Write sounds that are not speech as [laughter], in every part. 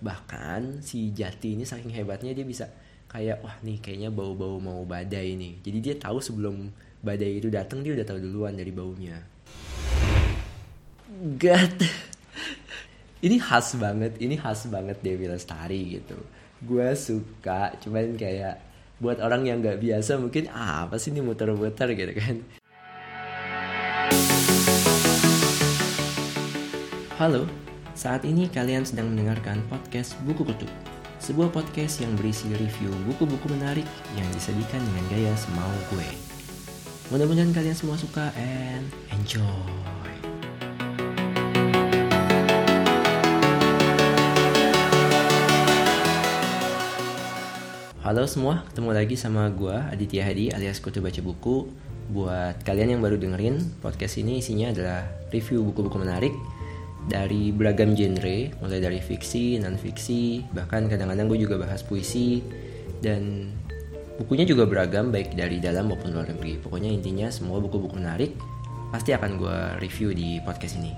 bahkan si Jati ini saking hebatnya dia bisa kayak wah nih kayaknya bau-bau mau badai nih. Jadi dia tahu sebelum badai itu datang dia udah tahu duluan dari baunya. God. [laughs] Ini khas banget ini khas banget Dewi Lestari gitu. Gue suka cuman kayak buat orang yang nggak biasa mungkin ah, apa sih ini muter-muter? gitu kan. Halo, saat ini kalian sedang mendengarkan podcast Buku Kutu Sebuah podcast yang berisi review buku-buku menarik yang disajikan dengan gaya semau gue Mudah-mudahan kalian semua suka and enjoy. Halo semua, ketemu lagi sama gue Aditya Hadi alias Kutu Baca Buku. Buat kalian yang baru dengerin, podcast ini isinya adalah review buku-buku menarik dari beragam genre, mulai dari fiksi, non fiksi, bahkan kadang-kadang gue juga bahas puisi dan bukunya juga beragam baik dari dalam maupun luar negeri. Pokoknya intinya semua buku-buku menarik pasti akan gue review di podcast ini.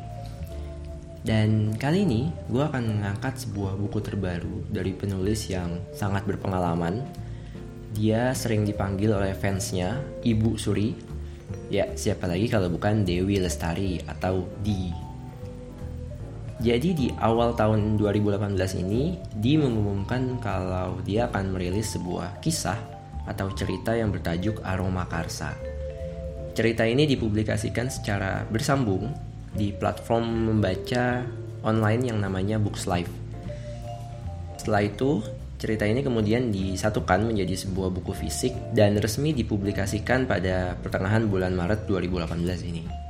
Dan kali ini gue akan mengangkat sebuah buku terbaru dari penulis yang sangat berpengalaman. Dia sering dipanggil oleh fansnya Ibu Suri. Ya, siapa lagi kalau bukan Dewi Lestari atau Di jadi di awal tahun 2018 ini, Di mengumumkan kalau dia akan merilis sebuah kisah atau cerita yang bertajuk Aroma Karsa. Cerita ini dipublikasikan secara bersambung di platform membaca online yang namanya Books Live. Setelah itu, cerita ini kemudian disatukan menjadi sebuah buku fisik dan resmi dipublikasikan pada pertengahan bulan Maret 2018 ini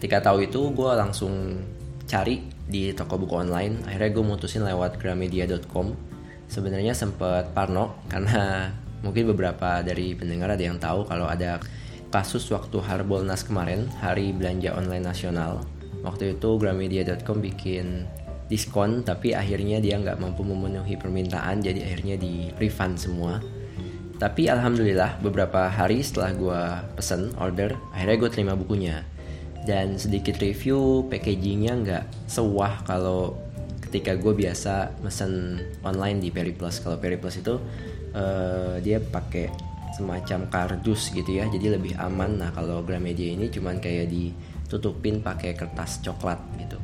ketika tahu itu gue langsung cari di toko buku online. Akhirnya gue mutusin lewat gramedia.com sebenarnya sempet parno [laughs] karena mungkin beberapa dari pendengar ada yang tahu kalau ada kasus waktu Harbolnas kemarin hari belanja online nasional. Waktu itu gramedia.com bikin diskon tapi akhirnya dia nggak mampu memenuhi permintaan jadi akhirnya di refund semua. Tapi alhamdulillah beberapa hari setelah gue pesen order akhirnya gue terima bukunya dan sedikit review packagingnya nggak sewah kalau ketika gue biasa mesen online di Periplus kalau Periplus itu uh, dia pakai semacam kardus gitu ya jadi lebih aman. Nah kalau Gramedia ini cuman kayak ditutupin pakai kertas coklat gitu.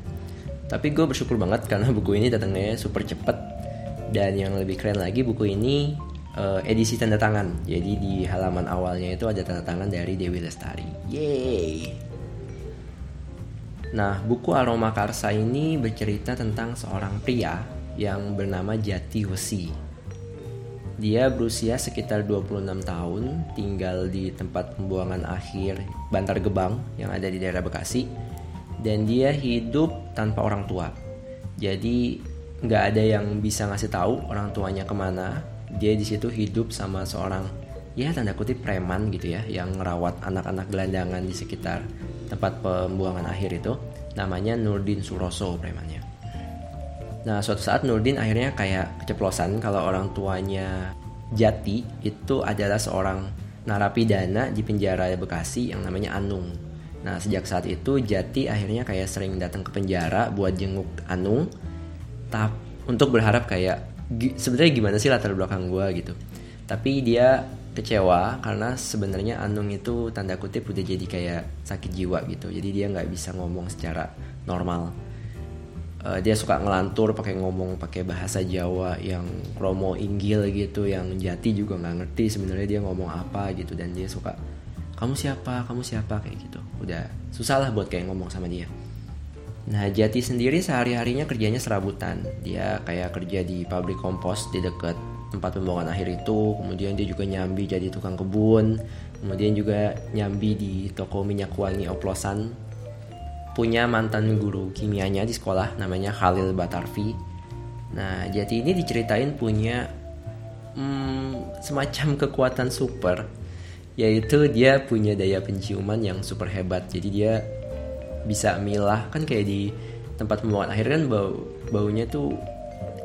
Tapi gue bersyukur banget [laughs] karena buku ini datangnya super cepet. Dan yang lebih keren lagi buku ini uh, edisi tanda tangan. Jadi di halaman awalnya itu ada tanda tangan dari Dewi Lestari. Yeay Nah, buku Aroma Karsa ini bercerita tentang seorang pria yang bernama Jati Wesi. Dia berusia sekitar 26 tahun, tinggal di tempat pembuangan akhir Bantar Gebang yang ada di daerah Bekasi. Dan dia hidup tanpa orang tua. Jadi nggak ada yang bisa ngasih tahu orang tuanya ke mana. Dia di situ hidup sama seorang ya tanda kutip preman gitu ya yang ngerawat anak-anak gelandangan di sekitar tempat pembuangan akhir itu namanya Nurdin Suroso premannya. Nah suatu saat Nurdin akhirnya kayak keceplosan kalau orang tuanya Jati itu adalah seorang narapidana di penjara Bekasi yang namanya Anung. Nah sejak saat itu Jati akhirnya kayak sering datang ke penjara buat jenguk Anung, tap untuk berharap kayak sebenarnya gimana sih latar belakang gue gitu. Tapi dia kecewa karena sebenarnya Anung itu tanda kutip udah jadi kayak sakit jiwa gitu. Jadi dia nggak bisa ngomong secara normal. Uh, dia suka ngelantur pakai ngomong pakai bahasa Jawa yang kromo inggil gitu yang jati juga nggak ngerti sebenarnya dia ngomong apa gitu. Dan dia suka kamu siapa? Kamu siapa? kayak gitu. Udah susah lah buat kayak ngomong sama dia. Nah Jati sendiri sehari-harinya kerjanya serabutan. Dia kayak kerja di pabrik kompos di dekat tempat pembuangan akhir itu. Kemudian dia juga nyambi jadi tukang kebun. Kemudian juga nyambi di toko minyak wangi oplosan. Punya mantan guru kimianya di sekolah namanya Khalil Batarfi. Nah jadi ini diceritain punya hmm, semacam kekuatan super. Yaitu dia punya daya penciuman yang super hebat. Jadi dia bisa milah. Kan kayak di tempat pembuangan akhir kan bau baunya tuh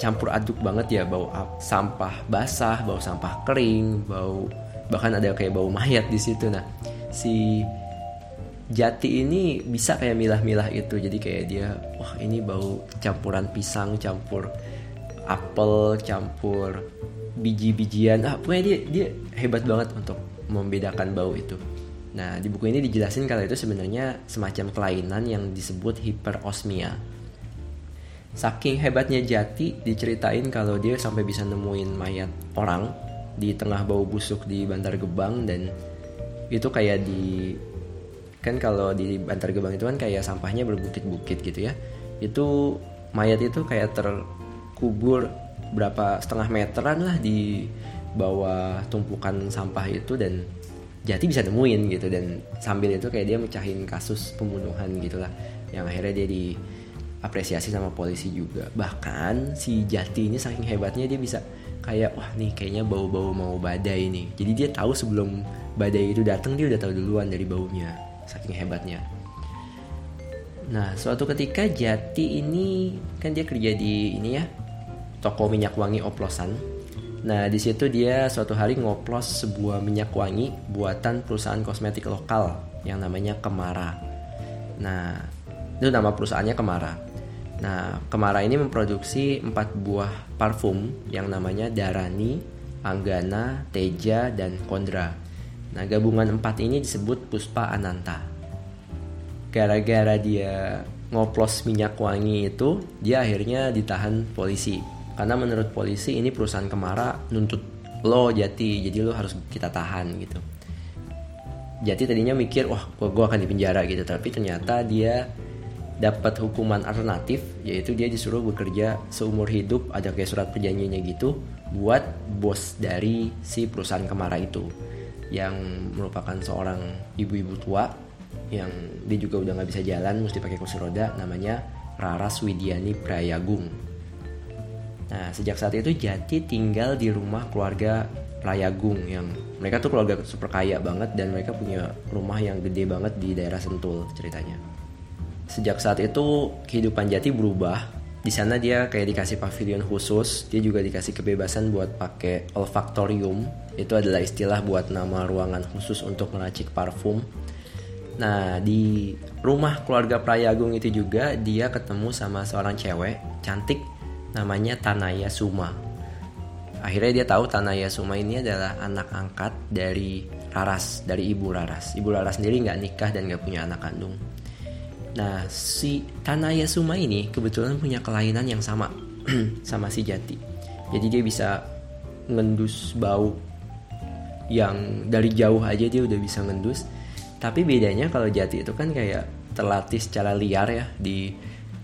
campur aduk banget ya bau sampah basah, bau sampah kering, bau bahkan ada kayak bau mayat di situ. Nah, si Jati ini bisa kayak milah-milah itu. Jadi kayak dia wah ini bau campuran pisang campur apel campur biji-bijian ah pokoknya dia dia hebat banget untuk membedakan bau itu nah di buku ini dijelasin kalau itu sebenarnya semacam kelainan yang disebut hiperosmia saking hebatnya Jati diceritain kalau dia sampai bisa nemuin mayat orang di tengah bau busuk di Bantar Gebang dan itu kayak di kan kalau di Bantar Gebang itu kan kayak sampahnya berbukit-bukit gitu ya. Itu mayat itu kayak terkubur berapa setengah meteran lah di bawah tumpukan sampah itu dan Jati bisa nemuin gitu dan sambil itu kayak dia mecahin kasus pembunuhan gitulah. Yang akhirnya dia diapresiasi sama polisi juga bahkan si Jati ini saking hebatnya dia bisa kayak wah nih kayaknya bau-bau mau badai nih jadi dia tahu sebelum badai itu datang dia udah tahu duluan dari baunya saking hebatnya nah suatu ketika Jati ini kan dia kerja di ini ya toko minyak wangi oplosan. Nah, di situ dia suatu hari ngoplos sebuah minyak wangi buatan perusahaan kosmetik lokal yang namanya Kemara. Nah, itu nama perusahaannya Kemara. Nah, Kemara ini memproduksi empat buah parfum yang namanya Darani, Anggana, Teja, dan Kondra. Nah, gabungan empat ini disebut Puspa Ananta. Gara-gara dia ngoplos minyak wangi itu, dia akhirnya ditahan polisi karena menurut polisi ini perusahaan Kemara nuntut lo Jati jadi lo harus kita tahan gitu Jati tadinya mikir wah gue akan dipenjara gitu tapi ternyata dia dapat hukuman alternatif yaitu dia disuruh bekerja seumur hidup ada kayak surat perjanjiannya gitu buat bos dari si perusahaan Kemara itu yang merupakan seorang ibu-ibu tua yang dia juga udah nggak bisa jalan mesti pakai kursi roda namanya Raras Widiani Prayagung Nah, sejak saat itu Jati tinggal di rumah keluarga Prayagung yang mereka tuh keluarga super kaya banget dan mereka punya rumah yang gede banget di daerah Sentul ceritanya. Sejak saat itu kehidupan Jati berubah. Di sana dia kayak dikasih pavilion khusus, dia juga dikasih kebebasan buat pakai olfaktorium. Itu adalah istilah buat nama ruangan khusus untuk meracik parfum. Nah, di rumah keluarga Prayagung itu juga dia ketemu sama seorang cewek cantik namanya Tanaya Suma. Akhirnya dia tahu Tanaya Suma ini adalah anak angkat dari Raras, dari ibu Raras. Ibu Raras sendiri nggak nikah dan nggak punya anak kandung. Nah, si Tanaya Suma ini kebetulan punya kelainan yang sama [clears throat] sama si Jati. Jadi dia bisa ngendus bau yang dari jauh aja dia udah bisa ngendus. Tapi bedanya kalau Jati itu kan kayak terlatih secara liar ya di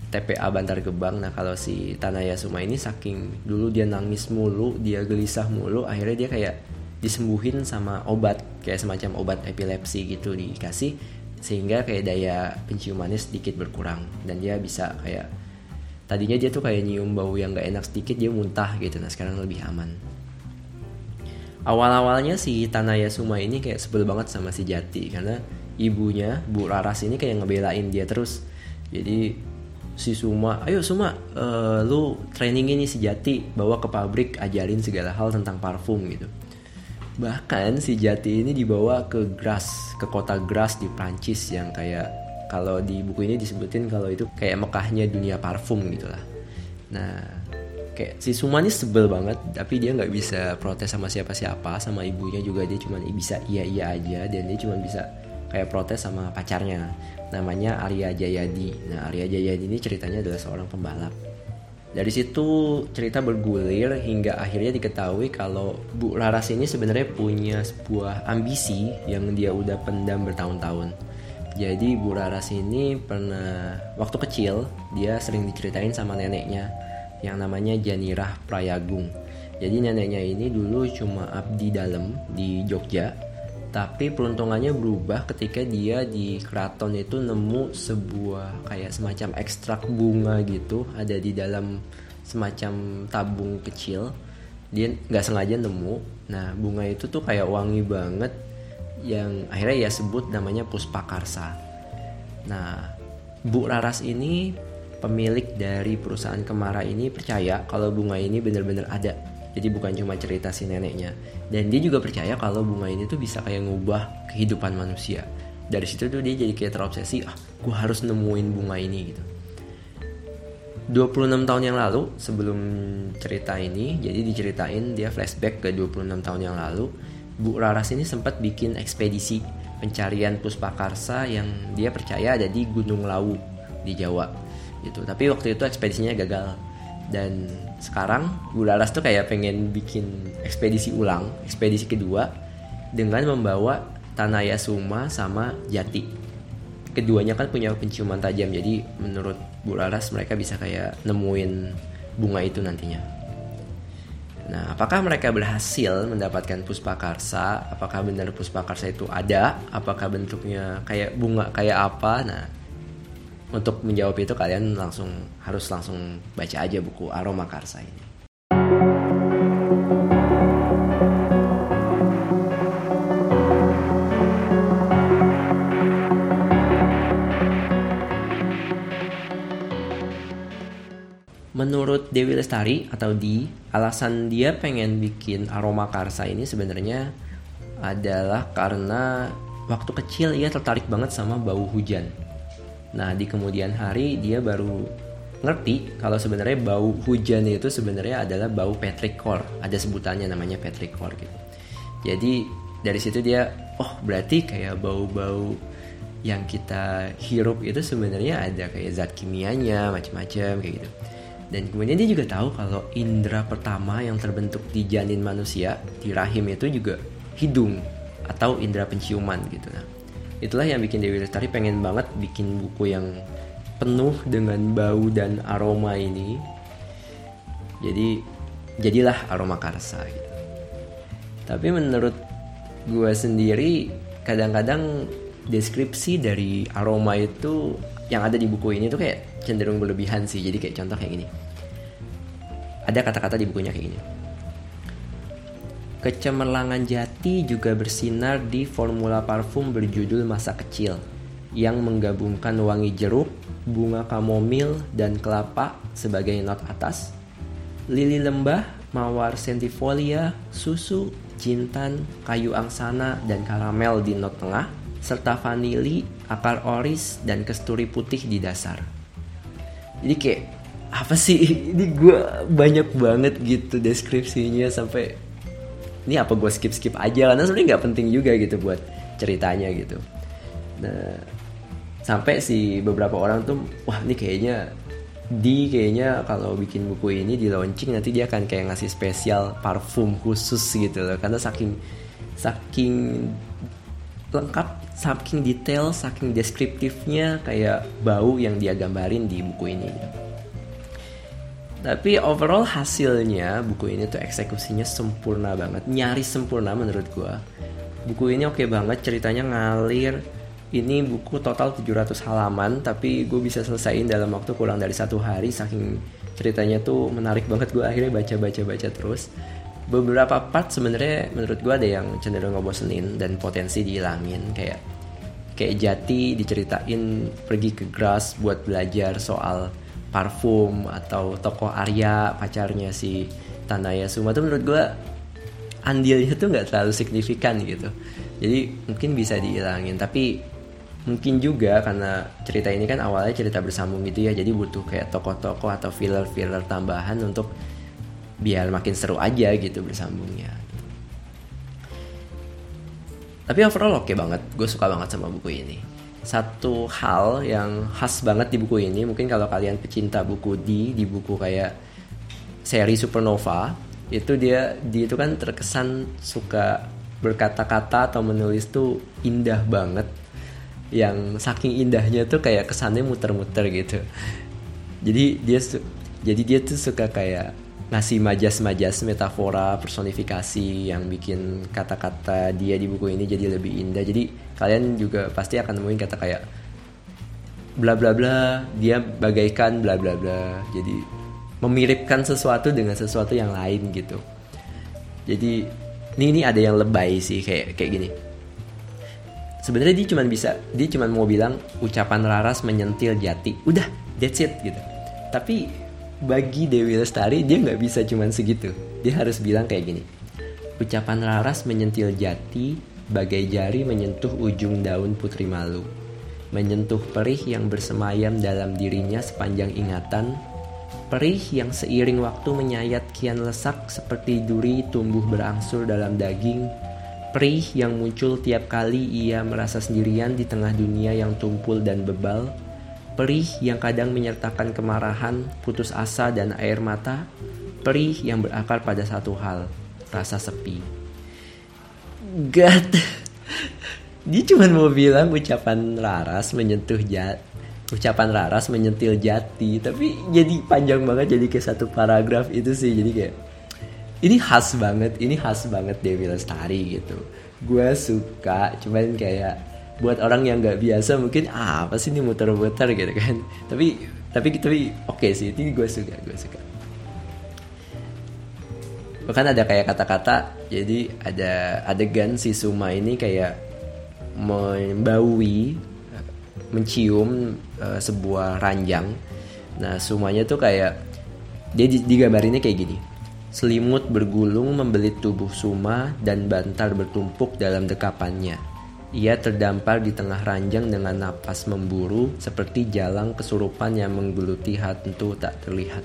TPA Bantar Gebang. Nah kalau si Tanaya Suma ini saking dulu dia nangis mulu, dia gelisah mulu, akhirnya dia kayak disembuhin sama obat kayak semacam obat epilepsi gitu dikasih sehingga kayak daya penciumannya sedikit berkurang. Dan dia bisa kayak tadinya dia tuh kayak nyium bau yang gak enak sedikit dia muntah gitu. Nah sekarang lebih aman. Awal-awalnya si Tanaya Suma ini kayak sebel banget sama si Jati karena ibunya Bu Laras ini kayak ngebelain dia terus. Jadi si Suma ayo Suma uh, lu training ini si Jati bawa ke pabrik ajarin segala hal tentang parfum gitu bahkan si Jati ini dibawa ke Grasse ke kota Grasse di Prancis yang kayak kalau di buku ini disebutin kalau itu kayak Mekahnya dunia parfum gitu lah nah kayak si Suma ini sebel banget tapi dia nggak bisa protes sama siapa-siapa sama ibunya juga dia cuma bisa iya iya aja dan dia cuma bisa kayak protes sama pacarnya namanya Arya Jayadi. Nah, Arya Jayadi ini ceritanya adalah seorang pembalap. Dari situ cerita bergulir hingga akhirnya diketahui kalau Bu Laras ini sebenarnya punya sebuah ambisi yang dia udah pendam bertahun-tahun. Jadi Bu Laras ini pernah waktu kecil dia sering diceritain sama neneknya yang namanya Janirah Prayagung. Jadi neneknya ini dulu cuma abdi dalam di Jogja tapi peruntungannya berubah ketika dia di keraton itu nemu sebuah kayak semacam ekstrak bunga gitu ada di dalam semacam tabung kecil. Dia nggak sengaja nemu. Nah bunga itu tuh kayak wangi banget yang akhirnya ya sebut namanya puspakarsa. Nah Bu Raras ini pemilik dari perusahaan Kemara ini percaya kalau bunga ini benar-benar ada jadi bukan cuma cerita si neneknya. Dan dia juga percaya kalau bunga ini tuh bisa kayak ngubah kehidupan manusia. Dari situ tuh dia jadi kayak terobsesi ah gue harus nemuin bunga ini gitu. 26 tahun yang lalu sebelum cerita ini jadi diceritain dia flashback ke 26 tahun yang lalu Bu Laras ini sempat bikin ekspedisi pencarian puspakarsa yang dia percaya ada di Gunung Lawu di Jawa gitu. Tapi waktu itu ekspedisinya gagal dan sekarang Bu Laras tuh kayak pengen bikin ekspedisi ulang ekspedisi kedua dengan membawa Tanaya Suma sama Jati keduanya kan punya penciuman tajam jadi menurut Bu Laras mereka bisa kayak nemuin bunga itu nantinya. Nah, apakah mereka berhasil mendapatkan puspakarsa? Apakah benar puspakarsa itu ada? Apakah bentuknya kayak bunga kayak apa? Nah, untuk menjawab itu kalian langsung harus langsung baca aja buku Aroma Karsa ini. Menurut Dewi Lestari atau Di, alasan dia pengen bikin aroma karsa ini sebenarnya adalah karena waktu kecil ia tertarik banget sama bau hujan. Nah, di kemudian hari dia baru ngerti kalau sebenarnya bau hujan itu sebenarnya adalah bau petrichor. Ada sebutannya namanya petrichor gitu. Jadi dari situ dia, oh berarti kayak bau-bau yang kita hirup itu sebenarnya ada kayak zat kimianya macam-macam kayak gitu. Dan kemudian dia juga tahu kalau indera pertama yang terbentuk di janin manusia di rahim itu juga hidung atau indera penciuman gitu. Nah, itulah yang bikin Dewi Lestari pengen banget bikin buku yang penuh dengan bau dan aroma ini. Jadi jadilah aroma karsa gitu. Tapi menurut gue sendiri kadang-kadang deskripsi dari aroma itu yang ada di buku ini tuh kayak cenderung berlebihan sih. Jadi kayak contoh kayak gini. Ada kata-kata di bukunya kayak gini. Kecemerlangan jati juga bersinar di formula parfum berjudul Masa Kecil yang menggabungkan wangi jeruk, bunga kamomil, dan kelapa sebagai not atas, lili lembah, mawar sentifolia, susu, jintan, kayu angsana, dan karamel di not tengah, serta vanili, akar oris, dan kesturi putih di dasar. Jadi kayak apa sih [laughs] ini gue banyak banget gitu deskripsinya sampai ini apa gue skip skip aja karena sebenarnya nggak penting juga gitu buat ceritanya gitu. Nah sampai si beberapa orang tuh wah ini kayaknya di kayaknya kalau bikin buku ini di launching nanti dia akan kayak ngasih spesial parfum khusus gitu loh. Karena saking saking lengkap saking detail saking deskriptifnya kayak bau yang dia gambarin di buku ini tapi overall hasilnya buku ini tuh eksekusinya sempurna banget, nyaris sempurna menurut gua. Buku ini oke okay banget, ceritanya ngalir. Ini buku total 700 halaman, tapi gue bisa selesaiin dalam waktu kurang dari satu hari, saking ceritanya tuh menarik banget gue akhirnya baca baca baca terus. Beberapa part sebenarnya menurut gue ada yang cenderung ngebosenin dan potensi dihilangin kayak kayak Jati diceritain pergi ke Grass buat belajar soal parfum atau tokoh Arya pacarnya si Tanaya Suma tuh menurut gue andilnya tuh nggak terlalu signifikan gitu. Jadi mungkin bisa dihilangin tapi mungkin juga karena cerita ini kan awalnya cerita bersambung gitu ya jadi butuh kayak tokoh-tokoh atau filler-filler tambahan untuk biar makin seru aja gitu bersambungnya. Tapi overall oke okay banget gue suka banget sama buku ini satu hal yang khas banget di buku ini. Mungkin kalau kalian pecinta buku di di buku kayak seri Supernova itu dia di itu kan terkesan suka berkata-kata atau menulis tuh indah banget. Yang saking indahnya tuh kayak kesannya muter-muter gitu. Jadi dia jadi dia tuh suka kayak ngasih majas-majas metafora personifikasi yang bikin kata-kata dia di buku ini jadi lebih indah. Jadi kalian juga pasti akan nemuin kata kayak bla bla bla dia bagaikan bla bla bla. Jadi memiripkan sesuatu dengan sesuatu yang lain gitu. Jadi ini ini ada yang lebay sih kayak kayak gini. Sebenarnya dia cuma bisa dia cuma mau bilang ucapan Laras menyentil jati. Udah that's it gitu. Tapi bagi Dewi Lestari dia nggak bisa cuman segitu. Dia harus bilang kayak gini ucapan Laras menyentil jati bagai jari menyentuh ujung daun putri malu menyentuh perih yang bersemayam dalam dirinya sepanjang ingatan Perih yang seiring waktu menyayat kian lesak seperti duri tumbuh berangsur dalam daging. Perih yang muncul tiap kali ia merasa sendirian di tengah dunia yang tumpul dan bebal. Perih yang kadang menyertakan kemarahan, putus asa, dan air mata. Perih yang berakar pada satu hal, rasa sepi. God, dia cuma mau bilang ucapan Laras menyentuh jat ucapan Raras menyentil jati. Tapi jadi panjang banget jadi kayak satu paragraf itu sih. Jadi kayak ini khas banget ini khas banget Dewi Lestari gitu. Gue suka cuman kayak buat orang yang nggak biasa mungkin ah, apa sih ini muter-muter? gitu kan. Tapi tapi tapi oke okay sih ini gue suka gue suka. Bahkan ada kayak kata-kata jadi ada adegan si Suma ini kayak membaui mencium uh, sebuah ranjang. Nah, semuanya tuh kayak dia digambarinnya kayak gini. Selimut bergulung membelit tubuh Suma dan bantal bertumpuk dalam dekapannya. Ia terdampar di tengah ranjang dengan napas memburu seperti jalang kesurupan yang menggeluti hantu tak terlihat.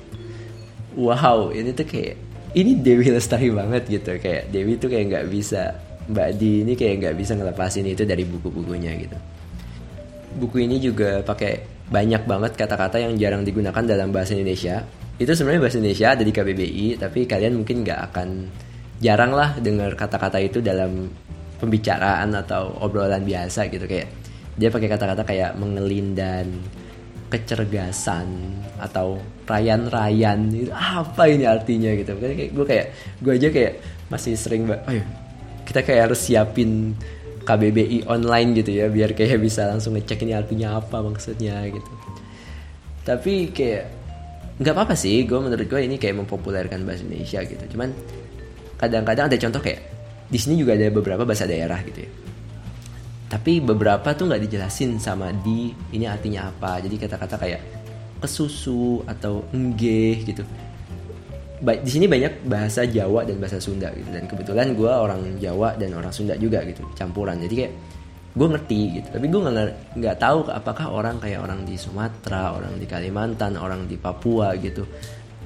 Wow, ini tuh kayak ini Dewi Lestari banget gitu. Kayak Dewi tuh kayak nggak bisa Mbak Di ini kayak nggak bisa ngelepasin itu dari buku-bukunya gitu. Buku ini juga pakai banyak banget kata-kata yang jarang digunakan dalam bahasa Indonesia. Itu sebenarnya bahasa Indonesia ada di KBBI, tapi kalian mungkin nggak akan jarang lah dengar kata-kata itu dalam pembicaraan atau obrolan biasa gitu. Kayak dia pakai kata-kata kayak mengelindan kecergasan atau rayan-rayan itu apa ini artinya gitu? Kayak gue kayak gue aja kayak masih sering ayo kita kayak harus siapin KBBI online gitu ya biar kayak bisa langsung ngecek ini artinya apa maksudnya gitu. Tapi kayak nggak apa-apa sih gue menurut gue ini kayak mempopulerkan bahasa Indonesia gitu. Cuman kadang-kadang ada contoh kayak di sini juga ada beberapa bahasa daerah gitu ya tapi beberapa tuh nggak dijelasin sama di ini artinya apa. Jadi kata-kata kayak kesusu atau enggeh gitu. Di sini banyak bahasa Jawa dan bahasa Sunda gitu. Dan kebetulan gue orang Jawa dan orang Sunda juga gitu campuran. Jadi kayak gue ngerti gitu. Tapi gue nggak nggak tahu apakah orang kayak orang di Sumatera orang di Kalimantan orang di Papua gitu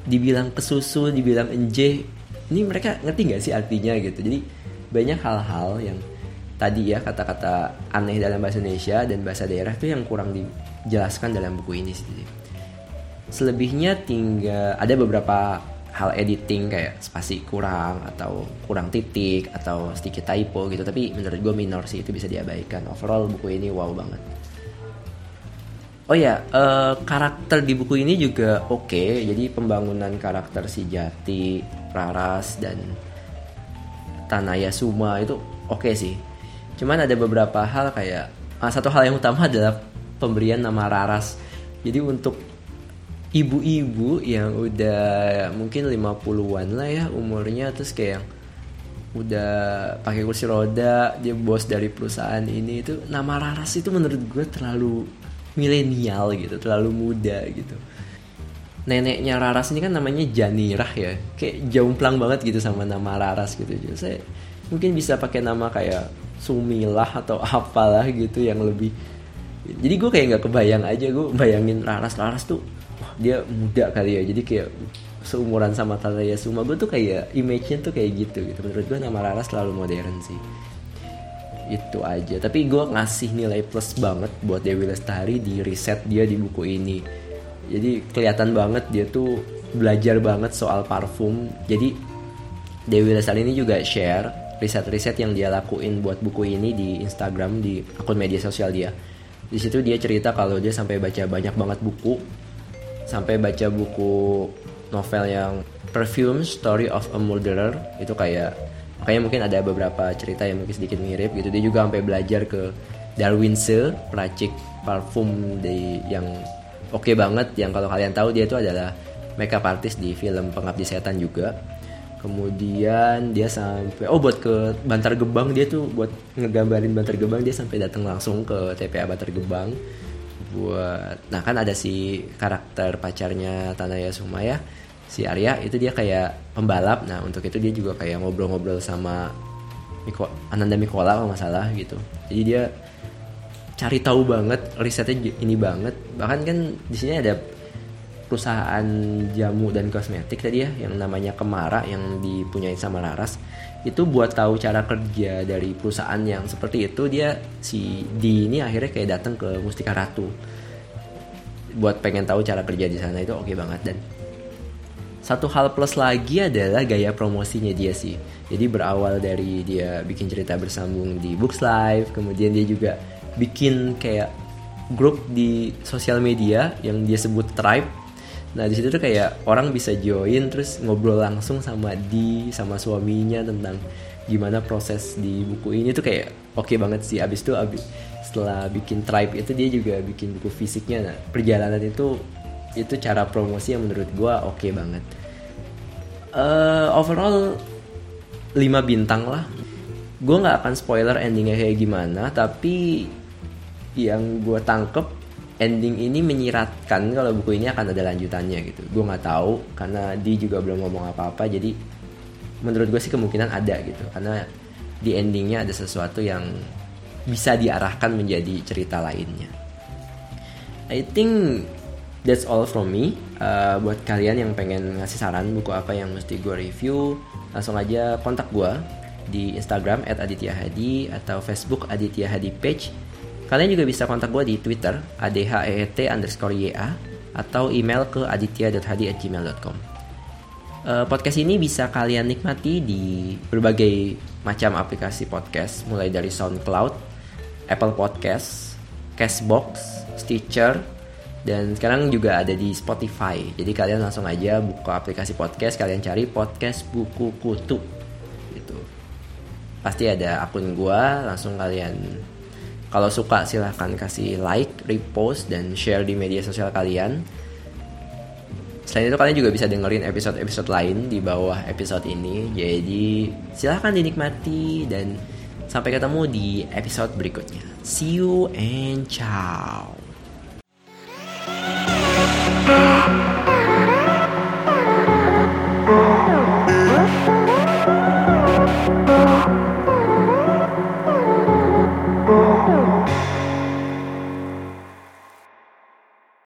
dibilang kesusu dibilang enje ini mereka ngerti nggak sih artinya gitu? Jadi banyak hal-hal yang tadi ya kata-kata aneh dalam bahasa Indonesia dan bahasa daerah itu yang kurang dijelaskan dalam buku ini sih. Selebihnya tinggal ada beberapa hal editing kayak spasi kurang atau kurang titik atau sedikit typo gitu tapi menurut gue minor sih itu bisa diabaikan. Overall buku ini wow banget. Oh ya uh, karakter di buku ini juga oke. Okay. jadi pembangunan karakter si Jati Raras dan Tanaya Suma itu oke okay sih cuman ada beberapa hal kayak ah, satu hal yang utama adalah pemberian nama Raras. Jadi untuk ibu-ibu yang udah mungkin 50-an lah ya umurnya terus kayak yang udah pakai kursi roda dia bos dari perusahaan ini itu nama Raras itu menurut gue terlalu milenial gitu terlalu muda gitu. Neneknya Raras ini kan namanya Janirah ya kayak jaumplang banget gitu sama nama Raras gitu. Jadi saya mungkin bisa pakai nama kayak Sumilah atau apalah gitu yang lebih jadi gue kayak nggak kebayang aja gue bayangin Raras Raras tuh dia muda kali ya jadi kayak seumuran sama Tataya Suma gue tuh kayak image-nya tuh kayak gitu gitu. Menurut gue nama Rara selalu modern sih. Itu aja. Tapi gue ngasih nilai plus banget buat Dewi Lestari di riset dia di buku ini. Jadi kelihatan banget dia tuh belajar banget soal parfum. Jadi Dewi Lestari ini juga share riset-riset yang dia lakuin buat buku ini di Instagram di akun media sosial dia. Di situ dia cerita kalau dia sampai baca banyak banget buku sampai baca buku novel yang Perfume Story of a Murderer itu kayak kayak mungkin ada beberapa cerita yang mungkin sedikit mirip gitu. Dia juga sampai belajar ke Darwinse peracik parfum di yang oke okay banget yang kalau kalian tahu dia itu adalah makeup artist di film Pengabdi Setan juga kemudian dia sampai oh buat ke Bantar Gebang dia tuh buat ngegambarin Bantar Gebang dia sampai datang langsung ke TPA Bantar Gebang buat nah kan ada si karakter pacarnya Tanaya Sumaya si Arya itu dia kayak pembalap. Nah untuk itu dia juga kayak ngobrol-ngobrol sama Miko, Ananda Mikola kalau masalah gitu. Jadi dia cari tahu banget risetnya ini banget. Bahkan kan di sini ada perusahaan jamu dan kosmetik tadi ya yang namanya Kemara yang dipunyai sama Laras itu buat tahu cara kerja dari perusahaan yang seperti itu dia si di ini akhirnya kayak datang ke Mustika Ratu buat pengen tahu cara kerja di sana itu oke okay banget dan satu hal plus lagi adalah gaya promosinya dia sih. Jadi berawal dari dia bikin cerita bersambung di Books Live, kemudian dia juga bikin kayak grup di sosial media yang dia sebut tribe. Nah di situ tuh kayak orang bisa join terus ngobrol langsung sama di sama suaminya tentang gimana proses di buku ini tuh kayak oke okay banget sih. Abis itu abis setelah bikin tribe itu dia juga bikin buku fisiknya. Nah perjalanan itu itu cara promosi yang menurut gue oke okay banget uh, overall 5 bintang lah gue nggak akan spoiler endingnya kayak gimana tapi yang gue tangkep ending ini menyiratkan kalau buku ini akan ada lanjutannya gitu gue nggak tahu karena di juga belum ngomong apa-apa jadi menurut gue sih kemungkinan ada gitu karena di endingnya ada sesuatu yang bisa diarahkan menjadi cerita lainnya I think that's all from me. Uh, buat kalian yang pengen ngasih saran buku apa yang mesti gue review, langsung aja kontak gue di Instagram @adityahadi atau Facebook Aditya Hadi Page. Kalian juga bisa kontak gue di Twitter adheet underscore ya atau email ke aditya.hadi@gmail.com. Uh, podcast ini bisa kalian nikmati di berbagai macam aplikasi podcast, mulai dari SoundCloud, Apple Podcast, Castbox, Stitcher, dan sekarang juga ada di Spotify. Jadi kalian langsung aja buka aplikasi podcast, kalian cari podcast buku kutu. Gitu. Pasti ada akun gua, langsung kalian kalau suka silahkan kasih like, repost dan share di media sosial kalian. Selain itu kalian juga bisa dengerin episode-episode lain di bawah episode ini. Jadi silahkan dinikmati dan sampai ketemu di episode berikutnya. See you and ciao.